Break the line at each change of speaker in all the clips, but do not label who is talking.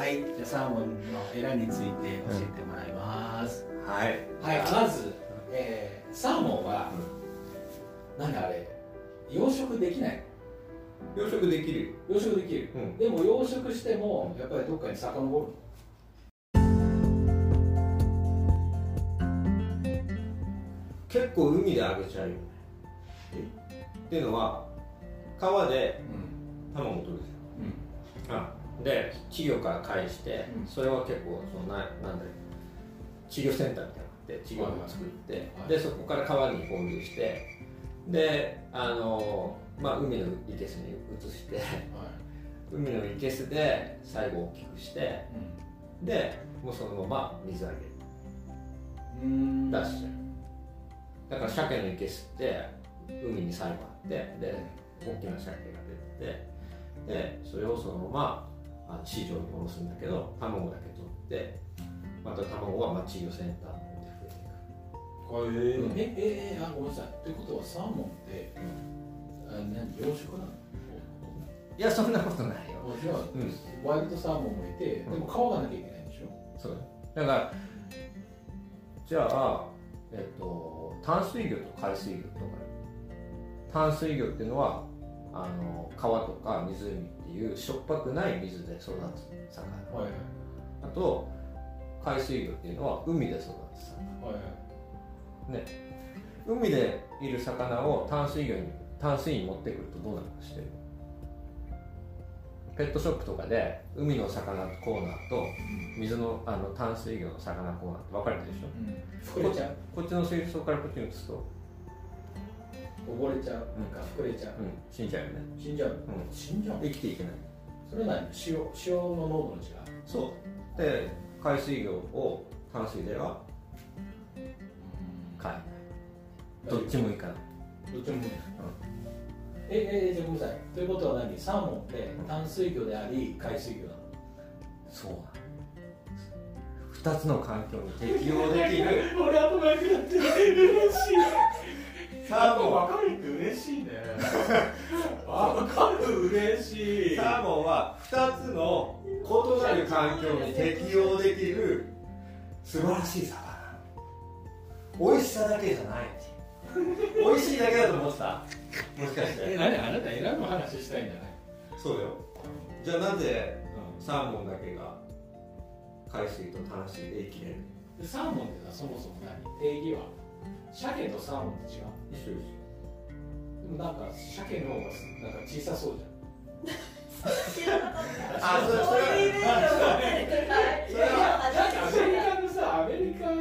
はいじゃあサーモンのエラについて教えてもらいます、
はい。
はいまず、えー、サーモンは、なんだあれ養殖できない。
養殖できる。
養殖できる、
うん。
でも養殖してもやっぱりどっかに遡る
結構海であげちゃうよね。っていうのは川で卵取るじゃん。あで稚魚から返して、
うん。
それは結構そのななんだろう稚魚センターみたいなのがあって稚魚を作って、
はい
でそこから川に放流してであのまあ海のいけすに移して
はい。
海のいけすで最後大きくしてでもうそのまま水揚げ。
うん。
出しちゃうだから鮭のいけすって海に最後あってで大きな鮭が出てでそれをそのままあの市場に卸すんだけど卵だけ取ってまた卵はまあ稚魚センターの方で増えていく。
えー、ええー、あごめんなさい。ということはサーモンって、あ何養殖なの？
いやそんなことないよ。
あじゃあ、
うん。
ワイルドサーモンもいてでも川がなきゃいけないんでしょ？
そうだからじゃあえっと淡水魚と海水魚とか淡水魚っていうのはあの川とか湖っていうしょっぱくない水で育つ魚。
はいはい。
あと海水魚っていうのは海で育つ魚。
はいはい。
海でいる魚を淡水魚に淡水に持ってくるとどうなるか知ってる？ペットショップとかで海の魚コーナーと水のあの淡水魚の魚コーナーって分かれてるでしょ？
うん、
こっちの水槽からこっちに移すと、
溺れちゃう、なんか膨れちゃう、
うん、死んじゃうよね。
死んじゃう、
ん。
死んじゃう
生きていけない。
それは何塩塩の濃度の違い？
そう。で海水魚を淡水では？飼えない。どっちもいかない
どっちも無理ええじゃあごめんなさい。ということは何？サーモンって淡水魚であり海水魚なの？
そう。なの2つの環境に適応できる。
俺頭が良くなって嬉しい
サーモン
分かるって嬉しいね。分かる嬉しい。
サーモンは2つの異なる環境に適応できる素晴らしい魚。美味しさだけじゃない。美味しいだけだと思ってた。もしかし
え
て
何？あなた選ぶ話したいんじゃない？
そうだよ。じゃあなぜサーモンだけが海水と淡水で生きれる？
でサーモンってのはそもそも何？定義は？鮭とサーモンって違う？
一緒一
でもなんか鮭の方がなんか小さそうじゃん。
あそれそ
ういうイメージを持ってるから
それは
なんかアメリカのさアメリカの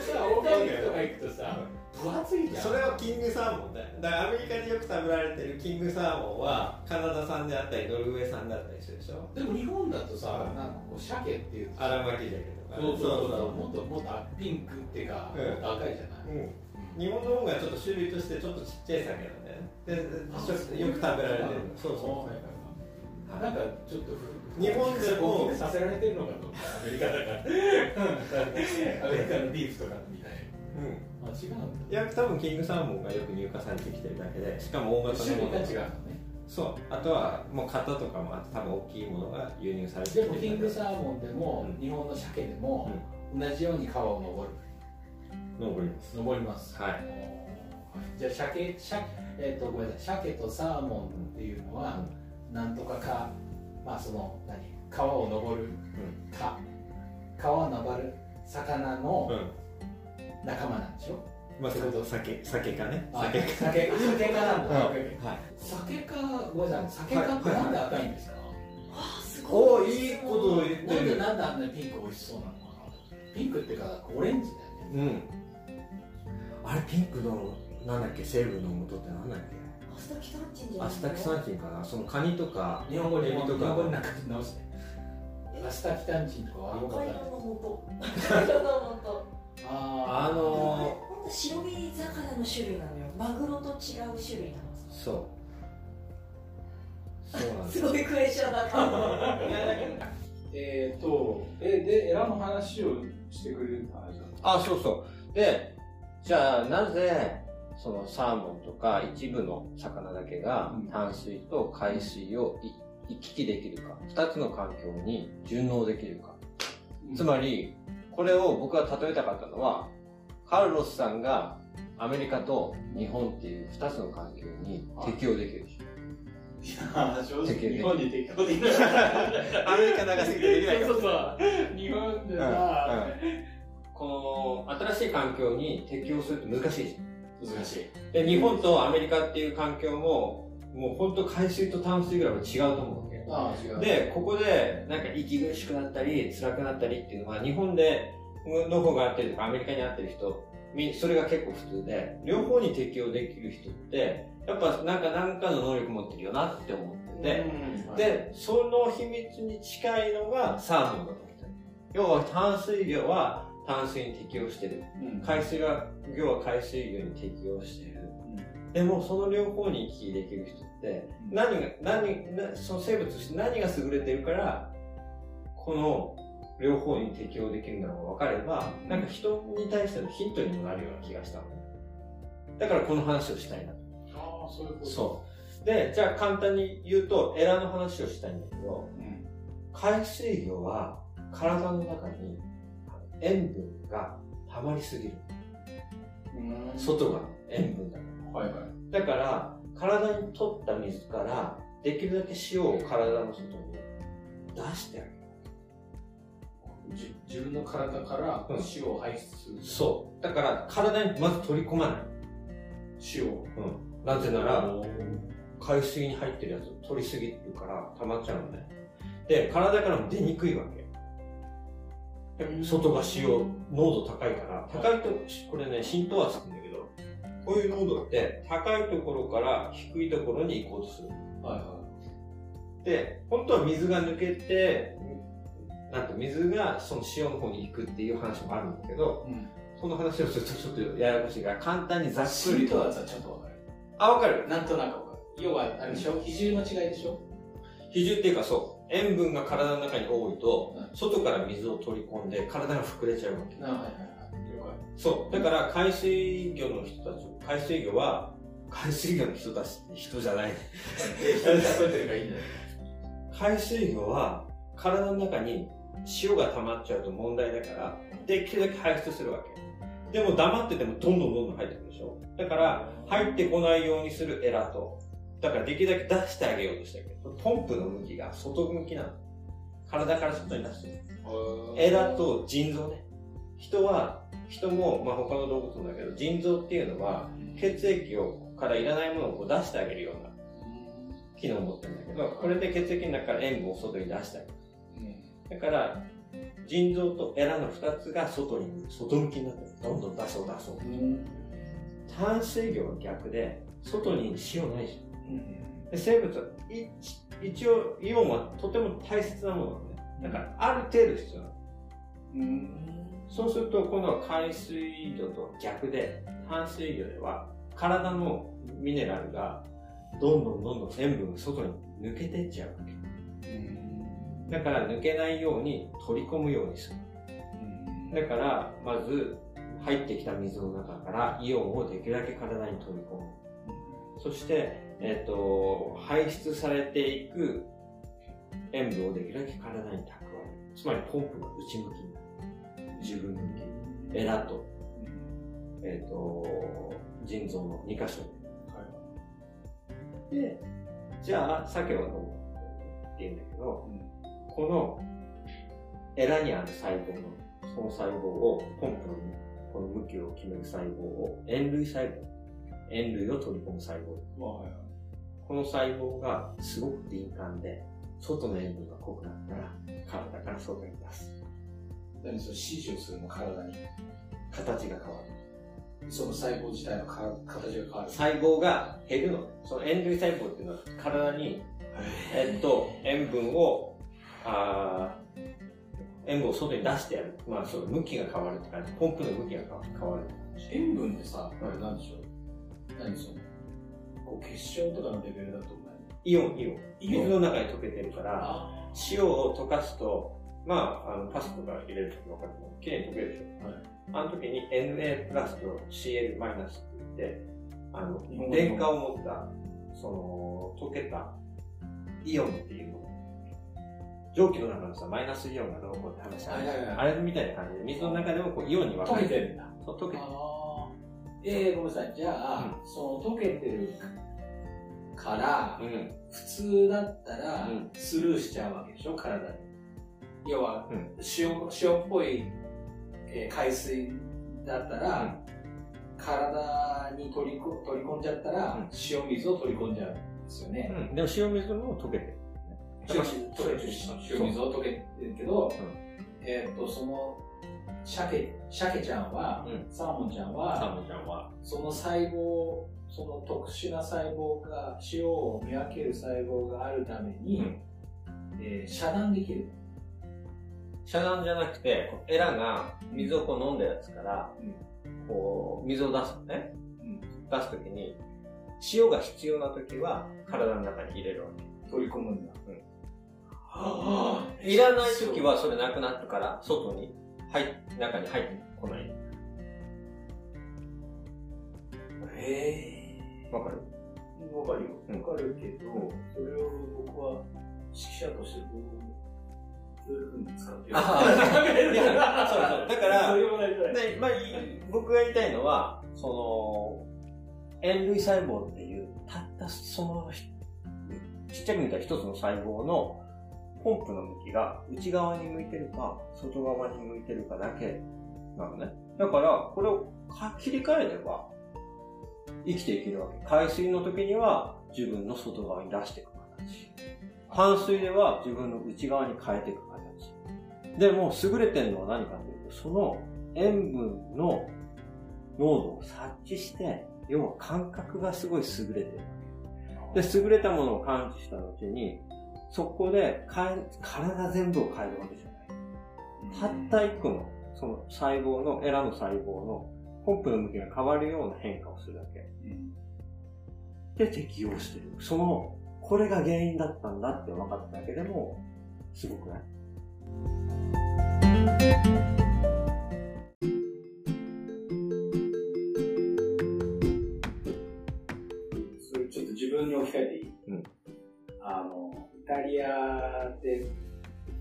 さオーガニックとか行くとさ分厚いじゃん。
それはキングサーモンだ。よだからアメリカでよく食べられてるキングサーモンはカナダ産であったりノルウェー産であったりするでしょ。
でも日本だとさなんかこう鮭っていうと
荒巻鮭とか
そうそうそうもっともっとピンクっていうか、赤いじゃない、
うん日本の方がちょっと種類としてちょっとちっちゃい鮭なんだよね。でちょっとよく食べられてる。のそうそう。
はいはいはい。なんかちょっと
日本でも
させられてるのかと。アメリカだからアメリカのビーフとかみたい
うん。
なあ違うんだ。
いや多分キングサーモンがよく入荷されてきてるだけでしかも大型
種
のもの。
類が違うのね。
そう。あとはもう型とかもあって多分大きいものが輸入されてきて
で
る
もキングサーモンでも、
うん。
日本の鮭でも、同じように川を登る
登ります。
登ります。
はい。
じゃあ鮭鮭えっ、とごめんなさい。鮭とサーモンっていうのは、なんとかかまあその何？川を登るか、川を登る魚の
うん。
仲間なんでしょ、
まあ
ってこと？
酒酒かね。
あ
酒か。
酒酒かなんだ、
はい。
酒かごめん。なさい。酒かってなんで赤いんですか、
あす
お
ごい。
おいいことを言って
なんで
る
なんであんなにピンク美味しそうなのかな。ピンクっていうかオレンジだよね。
うんあれピンクのなんだっけ成分の元ってなんだっけ？
アスタキサンチンじゃない
アスタキサンチンかな？そのカニとか
日本語で
エビとか。
日本語になんか直して。アスタキタンチンとかはよかんない
赤色の元赤色の元
あ
あの
本当白身魚の種類なのよ。マグロと違う種類なの
そう。そうなんです。
すごいクエスチョンだった
えっ、とえでエラの話をしてくれるって話だ。
あそうそう。でじゃあなぜそのサーモンとか一部の魚だけが
うん
淡水と海水をい行き来できるか、二つの環境に順応できるか。つまり、これを僕が例えたかったのは、カルロスさんがアメリカと日本っていう二つの環境に適応できる人。
いや正直日本に適応できない。
アメリカ長すぎてできないか
そう
も
そうそう。日本でさ、
この新しい環境に適応するって難しいじゃん。
難しい。
で、日本とアメリカっていう環境も、もう本当海水と淡水ぐらいは違うと思うわけ。
ああ、違う。
で、ここで、なんか息苦しくなったり、辛くなったりっていうのは、日本での方があってるとか、アメリカにあってる人、みそれが結構普通で、両方に適応できる人って、やっぱなんか何かの能力持ってるよなって思ってて、
うん、
で、その秘密に近いのがサーモンだと思ってる。要は淡水魚は淡水に適応してる。
うん、
海水が魚は海水魚に適応してる。でもその両方に行き来できる人って何が何なその生物として何が優れてるからこの両方に適応できるんだろうが分かればなんか人に対してのヒントにもなるような気がしただからこの話をしたいな
ああ、そういうこと。
そうでじゃあ簡単に言うとエラの話をしたいんだけど
うん。
海水魚は体の中に塩分が溜まりすぎる
うん
外が塩分だから
はいはい。
だから、体に取った水から、できるだけ塩を体の外に出してあげる。
じ自分の体から
うん
塩を排出する。
そう。だから、体にまず取り込まない。
塩を。
うん。なぜなら、海水に入ってるやつを取りすぎるから溜まっちゃうのね。で、体からも出にくいわけ。外が塩、濃度高いから、高いと、これね、浸透圧って言うんだけど、こういう濃度って、高いところから低いところに行こうとする。
はいは
で、本当は水が抜けて、なんて水がその塩の方に行くっていう話もあるんだけど、
い。うん。
その話をするとちょっとややこしいから、簡単にざっくりと。
浸透圧はちょっとわかる。
あ、わかる
なんとなくわかる。要は、あれでしょ？比重の違いでしょ？
比重っていうかそう、塩分が体の中に多いと、
う
外から水を取り込んで体が膨れちゃうわけ。
あはいはいはい。了解。
そう。だから海水魚の人たち、海水魚は、海水魚の人たち人じゃない。海水魚は体の中に塩が溜まっちゃうと問題だから、できるだけ排出するわけ。でも黙っててもどんどんどんどん入ってくるでしょだから、入ってこないようにするエラと、だからできるだけ出してあげようとしたけど、ポンプの向きが外向きなの。体から外に出してる。エラと腎臓ね。人は、人も、まあ他の動物もだけど、腎臓っていうのは、血液をからいらないものをこう出してあげるような機能を持ってるんだけど、これで血液の中から塩分を外に出してあげる。だから、腎臓とエラの二つが外に、外向きになってる。どんどん出そう出そう。淡水魚は逆で、外に塩ないじゃん。で生物はい一応、イオンはとても大切なものなのね。だから、ある程度必要なの。そうすると、今度は海水魚と逆で、淡水魚では、体のミネラルが、どんどんどんどん塩分が外に抜けてっちゃうわけ。だから抜けないように取り込むようにする。だから、まず、入ってきた水の中からイオンをできるだけ体に取り込む。そして、えっ、と、排出されていく塩分をできるだけ体に蓄える。つまりポンプが内向きに。自分向き。エラと、えっ、と、腎臓の2箇所に。で、じゃあ、鮭はどうって言うんだけど、このエラにある細胞の、その細胞を、ポンプのこの向きを決める細胞を、塩類細胞。塩類を取り込む細胞。この細胞がすごく敏感で、外の塩分が濃くなったら、体から外に出す。
何それ指示をするの体に？
形が変わる。
その細胞自体のか形が変わる
細胞が減るのね。その塩類細胞っていうのは体に、えっと、塩分を、あー塩分を外に出してやる。まあ、その向きが変わるって感じ。ポンプの向きが変わる変わる。
塩分ってさあれなんでしょう？何その？こう結晶とかのレベルだと思う
イオン、イオン。水の中に溶けてるから、
あ
塩を溶かすと、まあ、あのパスとか入れるとき分かると思う。きれいに溶けるでしょ。
はい
あの時に Na プラスと Cl マイナスって言って、あの電荷を持った、その、溶けたイオンっていうの。蒸気の中のさ、マイナスイオンがどうこうって話あるじゃんあれみたいな感じで、水の中でもこうイオンに分か
溶
れて
けてるんだ。
そう、溶けてる。
えー、ごめんなさい。じゃあ、その溶けてるから、
うん。
普通だったら
うん
スルーしちゃうわけでしょ、体に。要は、
うん
塩塩っぽい、えー海水だったら、体に取りこ取り込んじゃったら、
うん
塩水を取り込んじゃうんですよね。
うん。でも塩水も溶けてる。
塩水を溶けてるけど、
ん
えっ、と、その、鮭、鮭ちゃんは、
うん
サーモンちゃん
サ
は、
ーモンちゃんは。
その細胞、その特殊な細胞が、塩を見分ける細胞があるために、
うん
えー遮断できる。
遮断じゃなくて、こうエラが水をこう飲んだやつから、こう、水を出すのね。
うん
出すときに、塩が必要なときは体の中に入れるわ
取り込むんだ。
うん
は
け。いらないときはそれなくなったから、外に、入っ、中に入ってこない。
へ
わかる？
え。わかるよ。
うん
わかるけど、それを僕は指揮者としてどう、どういうふうに使ってる
いやそうそう。だから、まあ、い僕が言いたいのは、その、塩類細胞っていう、たったその、ちっちゃく見た一つの細胞のポンプの向きが内側に向いてるか、外側に向いてるかだけなのね。だから、これを切り替えれば、生きていけるわけ。海水の時には自分の外側に出していく形。淡水では自分の内側に変えていく形。でも、優れてるのは何かというと、その塩分の濃度を察知して、要は感覚がすごい優れてるわけ。で、優れたものを感知した後に、そこで体全部を変えるわけじゃない。たった一個の、その細胞の、エラの細胞の、ポンプの向きが変わるような変化をするだけ。
うん
で、適応してる。その、これが原因だったんだって分かっただけでも、すごくない？
それちょっと自分に置き換えていい、
うん
あの、イタリアで、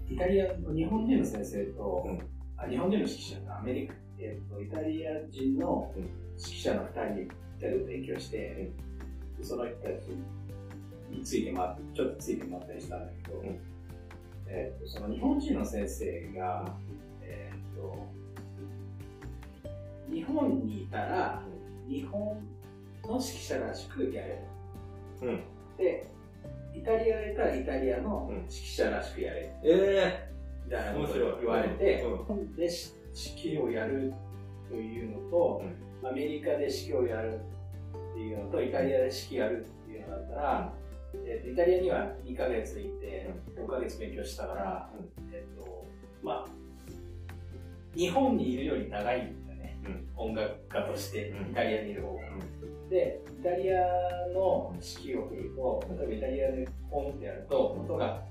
イタリアの日本人の先生と、
うん
あ日本人の指揮者とアメリカ、えっとイタリア人の
うん
指揮者の2人イタリアで勉強して、でその人たちについてま、ちょっとついてもらったりしたんだけど、
うん
えっとその日本人の先生が、えっと日本にいたら、日本の指揮者らしくやれる。
うん。
で、イタリアへいたらイタリアの
うん。
指揮者らしくやれる。
え
みたいなこ言われて、
うん。
で、し指揮をやるというのと、アメリカで指揮をやるっていうのと、イタリアで指揮やるっていうのだったら、えっとイタリアには2ヶ月いて、5ヶ月勉強したから、えっと、まあ、日本にいるより長い。音楽家として、
うん
イタリアにいる方が。で、イタリアの指揮を振ると、例えばイタリアでポンってやると、音が、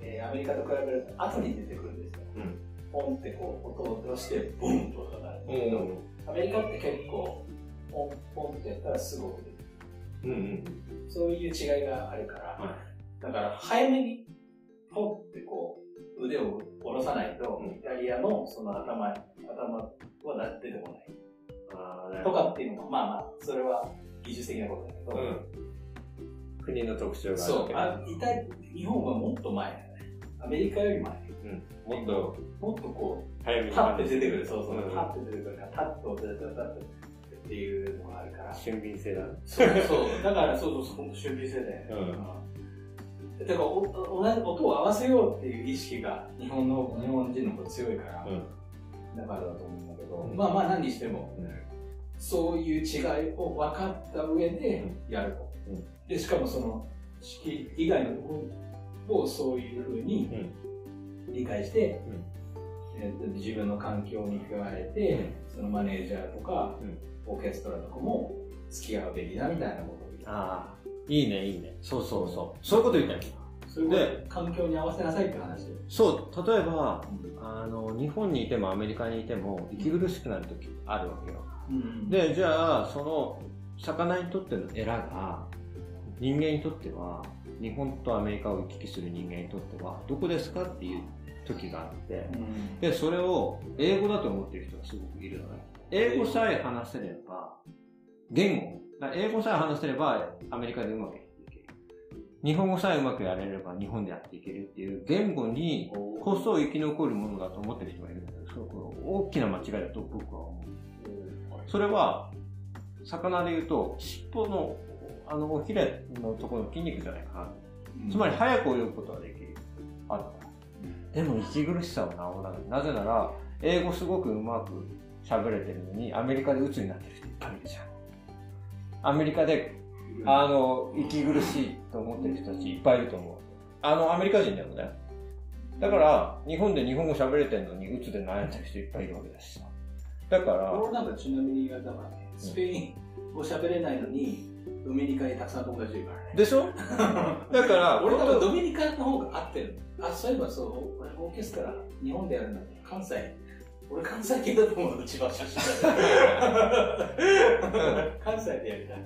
えーアメリカと比べると後に出てくるんですよ。
うん
ポンってこう音を出して、ボンと音が鳴るんだけど、
うん。
アメリカって結構、ポンポンってやったらすぐ音出てく
うんうん。
る。そういう違いがあるから、
は
だから早めにポンってこう腕を下ろさないと、
うん
イタリアのその頭、頭は出てこない。とかっていうのも、まあまあ、それは技術的なことだけど、
うん。国の特徴がある
そうあイタ日本はもっと前だよね。アメリカより前。
うん。もっと
もっとこ
早め
う、
に
パッて出てくる、そうそう、
うん
パッて出てくるから、タッと出てくる、タッとっていうのがあるから。
俊敏性だね。
そうそう、だからそうそうそう、本当俊敏性だよね。
うん
だからおお同じ音を合わせようっていう意識が日本の日本人の方強いから、
うん。
だからだと思うまあまあ何にしても、
うん
そういう違いを分かった上でやると。
うん
で、しかもその式以外のところをそういうふうに理解して、えーと自分の環境に加えて、そのマネージャーとか、
うん
オーケストラとかも付き合うべきだみたいなことを言って
ああ。いいね、いいね。そうそうそう。そういうこと言ったよ。
そういうこと環境に合わせなさいって話で。
そう、例えば、あの、日本にいてもアメリカにいても、息苦しくなる時あるわけよ。
うん
で、じゃあ、その、魚にとってのエラが、人間にとっては日本とアメリカを行き来する人間にとってはどこですかっていう時があって。でそれを英語だと思ってる人がすごくいるのね。英語さえ話せれば言語。英語さえ話せればアメリカでうまく日本語さえうまくやれれば日本でやっていけるっていう言語にこそ生き残るものだと思ってる人がいるんだけどそれこれ大きな間違いだと僕は思う。それは魚で言うと尻尾のあのおひれのところの筋肉じゃないかな。つまり早く泳ぐことができる。あでも息苦しさは治らない。なぜなら英語すごくうまく喋れてるのにアメリカで鬱になってる人いっぱいいるじゃん。アメリカであの息苦しいと思ってる人たちいっぱいいると思う。あのアメリカ人でもね。だから日本で日本語喋れてるのに鬱で悩んでる人いっぱいいるわけだしさ。だから
俺なんかちなみにだからねスペイン語喋れないのにドミニカにたくさん友達いるからね。
でしょ？だから
俺多分ドミニカの方が合ってる。あそういえばそう俺オーケストラ日本でやるんだって関西俺関西系だと思うの千葉出身関西でやりたい。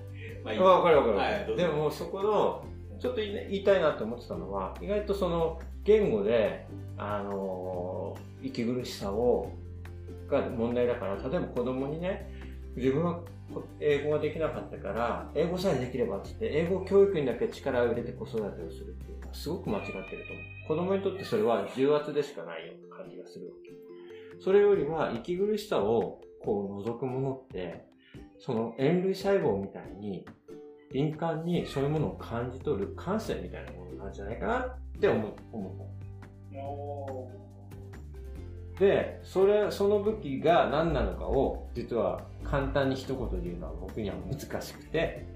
まあいい。
わかるわかる、
はい
でもそこのちょっと言いたいなって思ってたのは意外とその言語であのー息苦しさをが問題だから例えば子供にね自分はこ英語ができなかったから英語さえできればって言って英語教育にだけ力を入れて子育てをするっていうのはすごく間違ってると思う。子供にとってそれは重圧でしかないような感じがするわけそれよりは息苦しさをこう覗くものってその塩類細胞みたいに敏感にそういうものを感じ取る感性みたいなものなんじゃないかなって思う思った。で、それ、その武器が何なのかを、実は簡単に一言で言うのは僕には難しくて、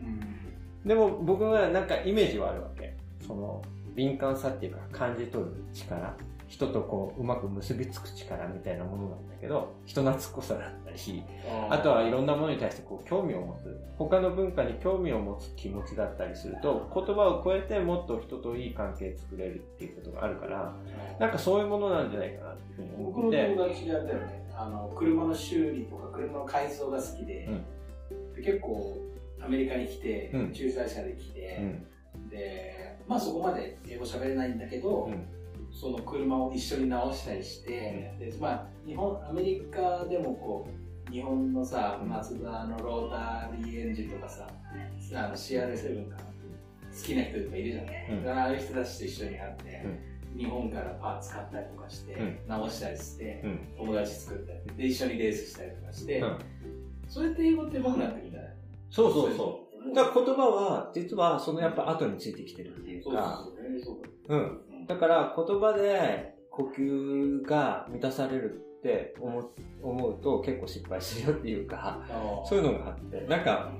でも僕はなんかイメージはあるわけ。その、敏感さっていうか感じ取る力。人とこう、うまく結びつく力みたいなものなんだけど、人懐っこさだったり、あとはいろんなものに対してこう興味を持つ。他の文化に興味を持つ気持ちだったりすると、言葉を超えてもっと人といい関係作れるっていうことがあるから、なんかそういうものなんじゃないかなっていうふうに
僕の
思ってて。
友達であれだよねあの車の修理とか車の改装が好きで,、で結構アメリカに来て、
うん
駐在車で来て、
うん。
でまあそこまで英語喋れないんだけど、
うん
その車を一緒に直したりして、でまあ日本アメリカでもこう日本のさ
うん。
マツダのロータリーエンジンとかさあの CR7 か。好きな人とかいるじゃない、
うん。
ああいう人たちと一緒に会って、日本からパーツ買ったりとかして、
うん。
直したりして、
うん。
友達作ったりで一緒にレースしたりとかして、
うん。
そうやって英語って上手くなってくるんじゃない？
そうそうそう。だから言葉は、実はそのやっぱ後についてきてるっていう
そう
か、
そうそう。そう
うん。だから言葉で呼吸が満たされるって思う思うと結構失敗するよっていうか、そういうのがあって、なんか、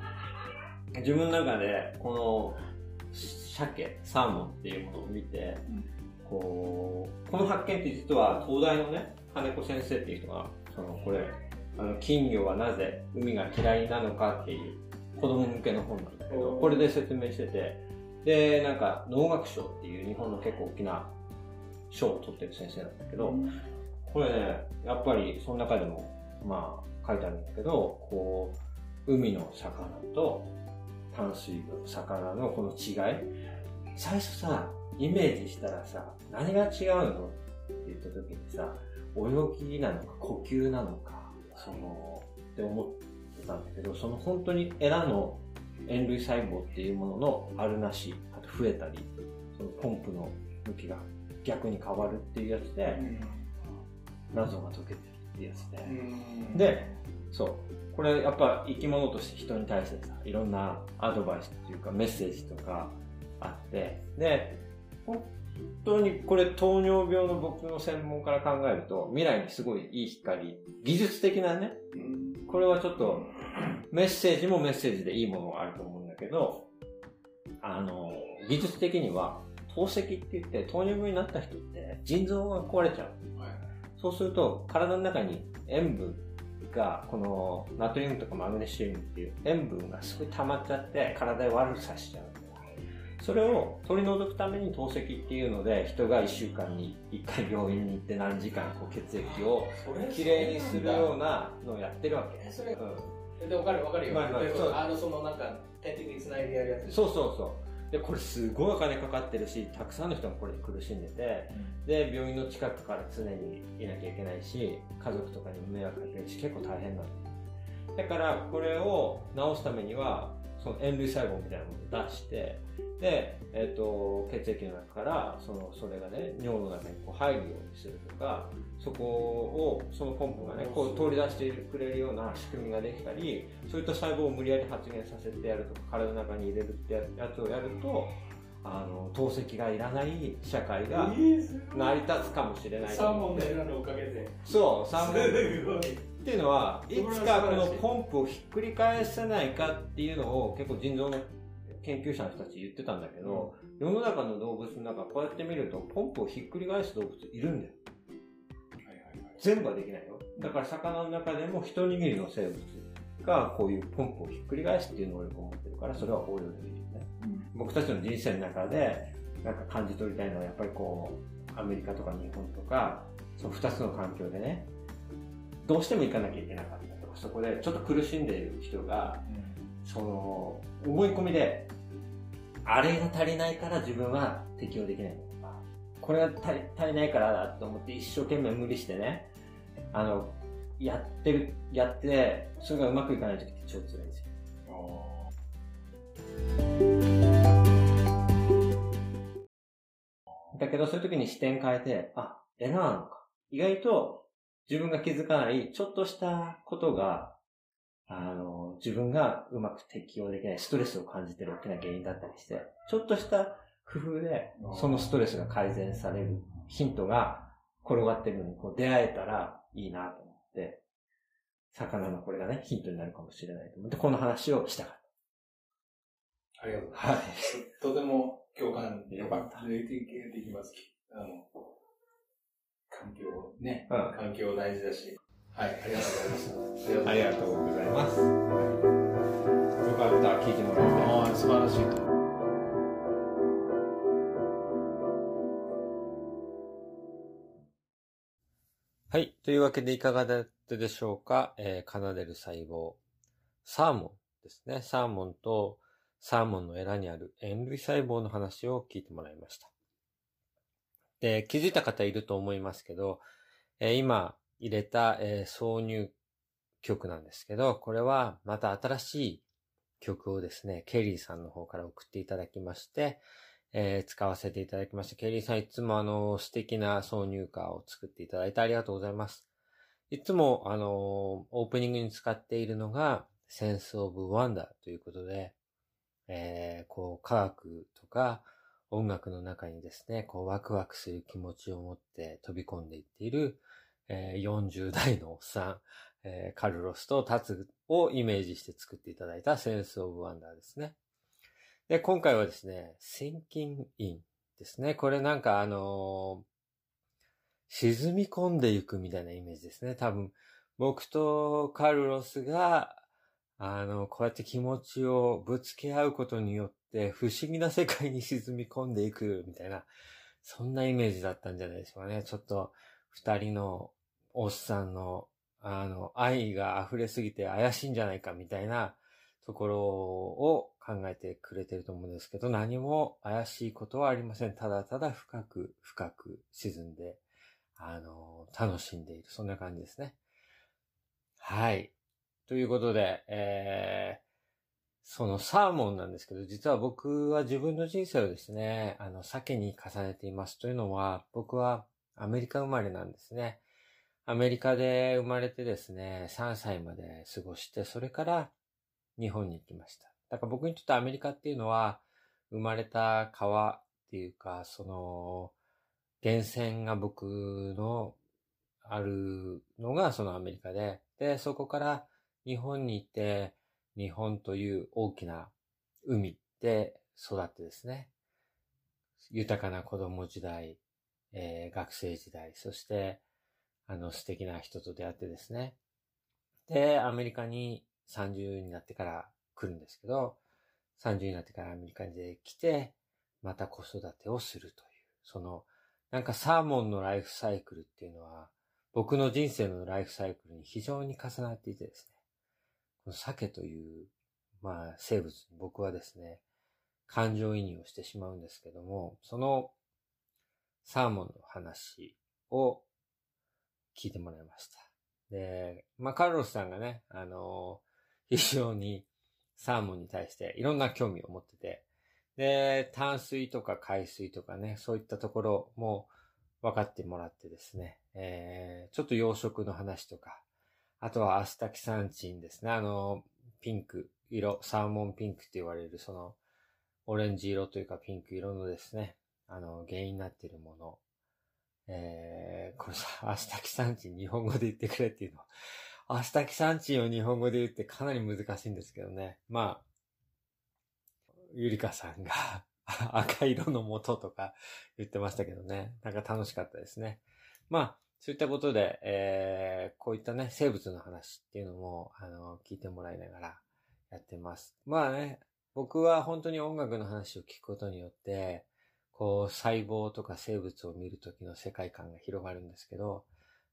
自分の中で、この、鮭、サーモンっていうものを見て、
うん
こう、この発見って実は東大のね、金子先生っていう人が、その、これ、あの、金魚はなぜ海が嫌いなのかっていう子供向けの本なんだけど、これで説明してて、で、なんか、農学賞っていう日本の結構大きな賞を取ってる先生なんだけど、これね、やっぱりその中でも、まあ、書いてあるんだけど、こう、海の魚と淡水魚のこの違い。最初さ、イメージしたらさ、何が違うの？って言った時にさ、泳ぎなのか呼吸なのか、その、って思ってたんだけど、その本当にエラの塩類細胞っていうもののあるなし、あと増えたり、そのポンプの向きが逆に変わるっていうやつで、謎が解けてるっていうやつで。
うん
で、そう。これやっぱ生き物として人に対してさ、いろんなアドバイスっていうかメッセージとかあって、で、本当にこれ糖尿病の僕の専門から考えると、未来にすごいいい光、技術的なね、
うん
これはちょっとメッセージもメッセージでいいものがあると思うんだけど、あの、技術的には透析って言って糖尿病になった人って腎臓が壊れちゃう。
はい
そうすると、体の中に塩分が、このナトリウムとかマグネシウムっていう塩分がすごい溜まっちゃって、体を悪くさせちゃう。それを取り除くために透析っていうので、人が1週間に1回病院に行って何時間こう血液をきれいにするようなのをやってるわけ。
えそれ
うん
で分かる分かるよ、
まあまあそう
あのそのなんか点滴につないでやるやつ
そうそうそう。で、これすごいお金かかってるし、たくさんの人がこれで苦しんでて、で、病院の近くから常にいなきゃいけないし、家族とかにも迷惑かけるし、結構大変なの。だから、これを治すためには、その塩類細胞みたいなものを出して、で、えっ、と、血液の中から、その、それがね、尿の中にこう入るようにするとか、そこを、そのポンプがね、こう通り出してくれるような仕組みができたり、そういった細胞を無理やり発現させてやるとか、体の中に入れるってやつをやると、あの、透析がいらない社会が成り立つかもしれないと
サーモ
思って。
ンのエラのおかげで
そう、サーモン。
すごい
っていうのは、いつかこのポンプをひっくり返せないかっていうのを結構腎臓の研究者の人たち言ってたんだけど、世の中の動物の中こうやって見るとポンプをひっくり返す動物いるんだよ。全部はできないよ。だから魚の中でも一握りの生物がこういうポンプをひっくり返すっていう能力を持ってるから、それは応用できるよね。僕たちの人生の中で、なんか感じ取りたいのはやっぱりこう、アメリカとか日本とか、その二つの環境でね、どうしても行かなきゃいけなかったとか、そこでちょっと苦しんでいる人が、その、思い込みで、あれが足りないから自分は適応できないのとか、これが足り足りないからだと思って一生懸命無理してね、あの、やってる、やって、それがうまくいかない時って超辛いんですよ。だけど、そういう時に視点変えて、あ、エラーなのか。意外と自分が気づかない、ちょっとしたことが、あの、自分がうまく適応できない、ストレスを感じてる大きな原因だったりして、ちょっとした工夫で、そのストレスが改善されるヒントが転がってるのにこう出会えたらいいなと思って、魚のこれがね、ヒントになるかもしれないと思って、この話をしたかっ
ありがとうござ
た。
います。
はい。
とても共感
よかった
できます。あの、環境ね、
うん
環境大事だし。はい、ありがとうございました。
ありがとうございます。よかった、聞いてもらえて。
ああ、素晴らしいと。
はい。というわけでいかがだったでしょうか、えー奏でる細胞。サーモンですね。サーモンとサーモンのエラにある塩類細胞の話を聞いてもらいました。で、気づいた方いると思いますけど、えー今入れた、えー挿入曲なんですけど、これはまた新しい曲をですね、ケリーさんの方から送っていただきまして、えー使わせていただきました。ケリーさんいつもあの、素敵な挿入歌を作っていただいてありがとうございます。いつもあの、オープニングに使っているのが、Sense of Wonder ということで、えーこう、科学とか音楽の中にですね、こう、ワクワクする気持ちを持って飛び込んでいっている、えー40代のおっさん、えーカルロスとタツをイメージして作っていただいた Sense of Wonder ですね。で、今回はですね、Sinking In ですね。これなんかあのー沈み込んでいくみたいなイメージですね。多分、僕とカルロスが、あの、こうやって気持ちをぶつけ合うことによって、不思議な世界に沈み込んでいくみたいな、そんなイメージだったんじゃないでしょうかね。ちょっと、二人のおっさんの、あの、愛が溢れすぎて怪しいんじゃないかみたいなところを考えてくれてると思うんですけど、何も怪しいことはありません。ただただ深く深く沈んで、あの、楽しんでいる。そんな感じですね。はい。ということで、えー、そのサーモンなんですけど、実は僕は自分の人生をですね、あの、鮭に重ねています。というのは、僕はアメリカ生まれなんですね。アメリカで生まれてですね、3歳まで過ごして、それから日本に行きました。だから僕にとってアメリカっていうのは、生まれた川っていうか、その、源泉が僕のあるのがそのアメリカで、で、そこから日本に行って、日本という大きな海で育ってですね、豊かな子供時代、えー学生時代、そして、あの素敵な人と出会ってですね、で、アメリカに30になってから来るんですけど、30になってからアメリカに来て、また子育てをするという、その、なんかサーモンのライフサイクルっていうのは、僕の人生のライフサイクルに非常に重なっていてですね、この鮭という、まあ、生物に僕はですね、感情移入をしてしまうんですけども、そのサーモンの話を聞いてもらいました。で、まあ、カルロスさんがね、あの非常にサーモンに対していろんな興味を持ってて、で、淡水とか海水とかね、そういったところも分かってもらってですね、えー、ちょっと養殖の話とか、あとはアスタキサンチンですね、あの、ピンク色、サーモンピンクって言われるその、オレンジ色というかピンク色のですね、あの、原因になっているもの。えー、これさ、アスタキサンチン日本語で言ってくれっていうのは、アスタキサンチンを日本語で言ってかなり難しいんですけどね。まあ、ゆりかさんが 赤色の元とか言ってましたけどね。なんか楽しかったですね。まあ、そういったことで、えー、こういったね、生物の話っていうのも、あの、聞いてもらいながらやってます。まあね、僕は本当に音楽の話を聞くことによって、こう、細胞とか生物を見るときの世界観が広がるんですけど、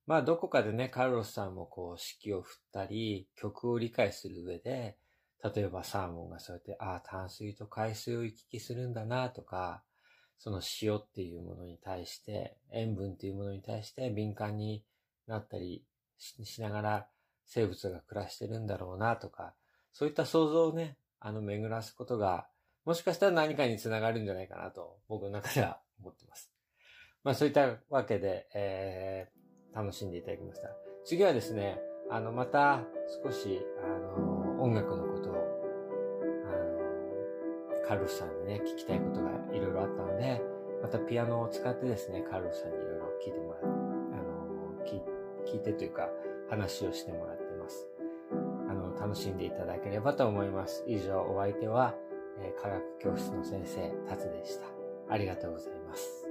まあどこかでね、カルロスさんもこう指揮を振ったり、曲を理解する上で、例えばサーモンがそうやって、ああ、淡水と海水を行き来するんだなとか、その塩っていうものに対して、塩分っていうものに対して敏感になったりしながら生物が暮らしてるんだろうなとか、そういった想像をね、あの巡らすことが、もしかしたら何かにつながるんじゃないかなと、僕の中では思ってます。まあそういったわけで、えー、楽しんでいただきました。次はですね、あの、また少し、あの、音楽、の、カルロスさんにね、聞きたいことがいろいろあったので、またピアノを使ってですね、カルロスさんにいろいろ聞いてもらう、あの、聞聞いてというか、話をしてもらってます。あの、楽しんでいただければと思います。以上、お相手は、えー、科学教室の先生、達でした。ありがとうございます。